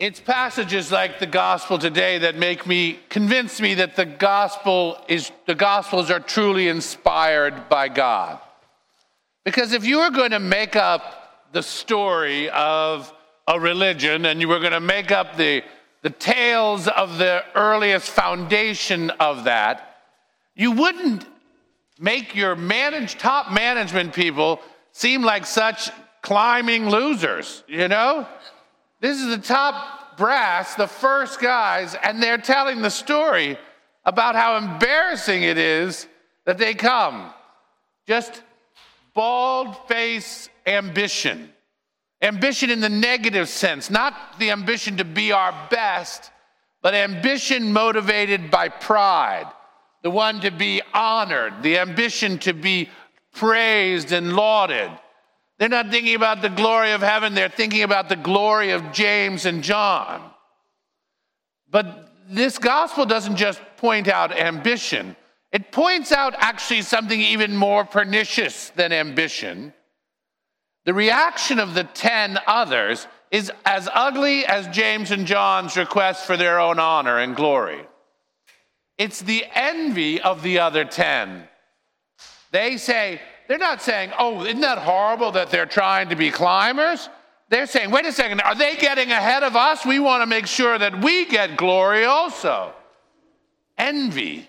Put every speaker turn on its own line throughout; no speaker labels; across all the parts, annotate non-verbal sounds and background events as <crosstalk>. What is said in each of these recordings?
It's passages like the gospel today that make me convince me that the gospel is the gospels are truly inspired by God. Because if you were going to make up the story of a religion and you were going to make up the, the tales of the earliest foundation of that, you wouldn't make your manage, top management people seem like such climbing losers, you know? This is the top brass, the first guys, and they're telling the story about how embarrassing it is that they come. Just bald face ambition. Ambition in the negative sense, not the ambition to be our best, but ambition motivated by pride, the one to be honored, the ambition to be praised and lauded. They're not thinking about the glory of heaven, they're thinking about the glory of James and John. But this gospel doesn't just point out ambition, it points out actually something even more pernicious than ambition. The reaction of the 10 others is as ugly as James and John's request for their own honor and glory. It's the envy of the other 10. They say, they're not saying, oh, isn't that horrible that they're trying to be climbers? They're saying, wait a second, are they getting ahead of us? We want to make sure that we get glory also. Envy.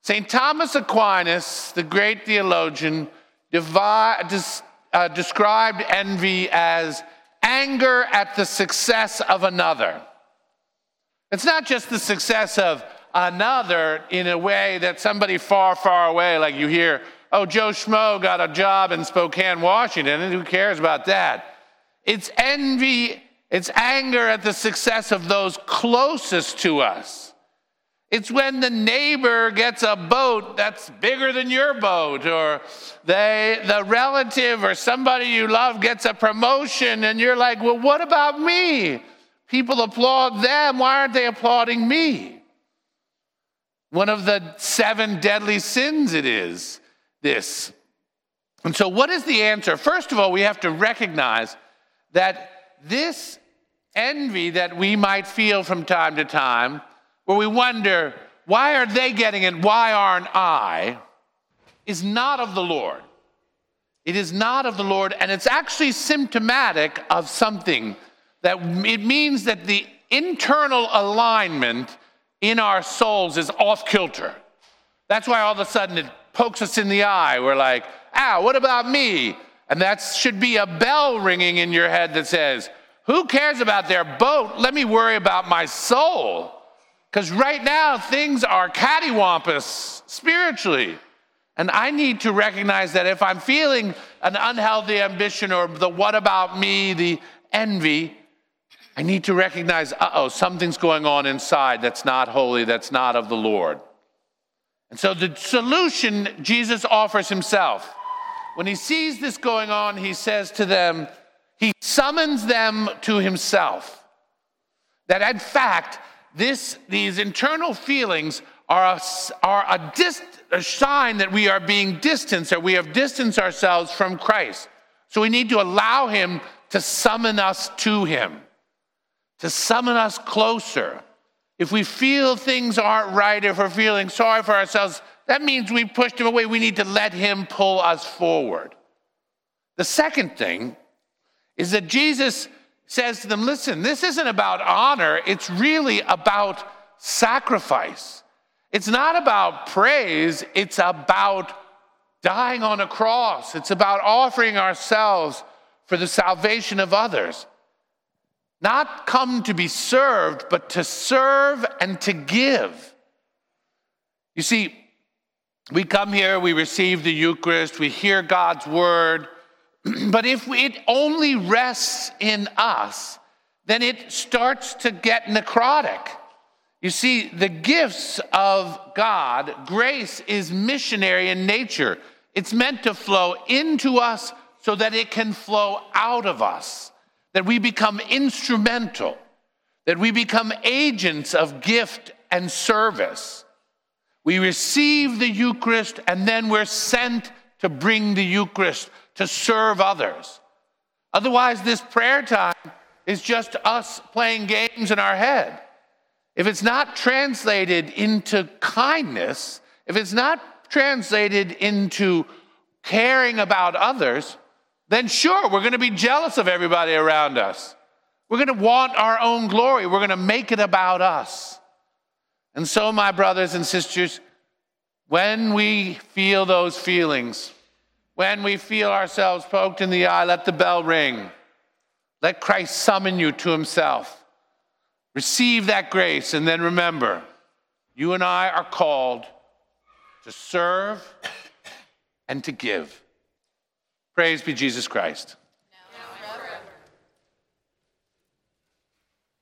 St. Thomas Aquinas, the great theologian, uh, described envy as anger at the success of another. It's not just the success of another in a way that somebody far, far away, like you hear oh, Joe Schmo got a job in Spokane, Washington, and who cares about that? It's envy, it's anger at the success of those closest to us. It's when the neighbor gets a boat that's bigger than your boat, or they, the relative or somebody you love gets a promotion, and you're like, well, what about me? People applaud them. Why aren't they applauding me? One of the seven deadly sins it is this. And so, what is the answer? First of all, we have to recognize that this envy that we might feel from time to time, where we wonder, why are they getting it? Why aren't I? is not of the Lord. It is not of the Lord, and it's actually symptomatic of something that it means that the internal alignment in our souls is off kilter. That's why all of a sudden it pokes us in the eye. We're like, ah, what about me? And that should be a bell ringing in your head that says, who cares about their boat? Let me worry about my soul. Because right now, things are cattywampus spiritually. And I need to recognize that if I'm feeling an unhealthy ambition or the what about me, the envy, I need to recognize, uh oh, something's going on inside that's not holy, that's not of the Lord. And so the solution Jesus offers himself. When he sees this going on, he says to them, he summons them to himself. That in fact, this, these internal feelings are, a, are a, dist, a sign that we are being distanced, that we have distanced ourselves from Christ. So we need to allow him to summon us to him, to summon us closer. If we feel things aren't right, if we're feeling sorry for ourselves, that means we pushed him away. We need to let him pull us forward. The second thing is that Jesus says to them, listen, this isn't about honor, it's really about sacrifice. It's not about praise, it's about dying on a cross. It's about offering ourselves for the salvation of others. Not come to be served, but to serve and to give. You see, we come here, we receive the Eucharist, we hear God's word, <clears throat> but if it only rests in us, then it starts to get necrotic. You see, the gifts of God, grace is missionary in nature. It's meant to flow into us so that it can flow out of us that we become instrumental, that we become agents of gift and service. We receive the Eucharist and then we're sent to bring the Eucharist to serve others. Otherwise, this prayer time is just us playing games in our head, if it's not translated into kindness, if it's not translated into caring about others, then sure, we're going to be jealous of everybody around us. We're going to want our own glory. We're going to make it about us. And so, my brothers and sisters, when we feel those feelings, when we feel ourselves poked in the eye, let the bell ring. Let Christ summon you to himself. Receive that grace, and then remember, you and I are called to serve and to give. Praise be Jesus Christ.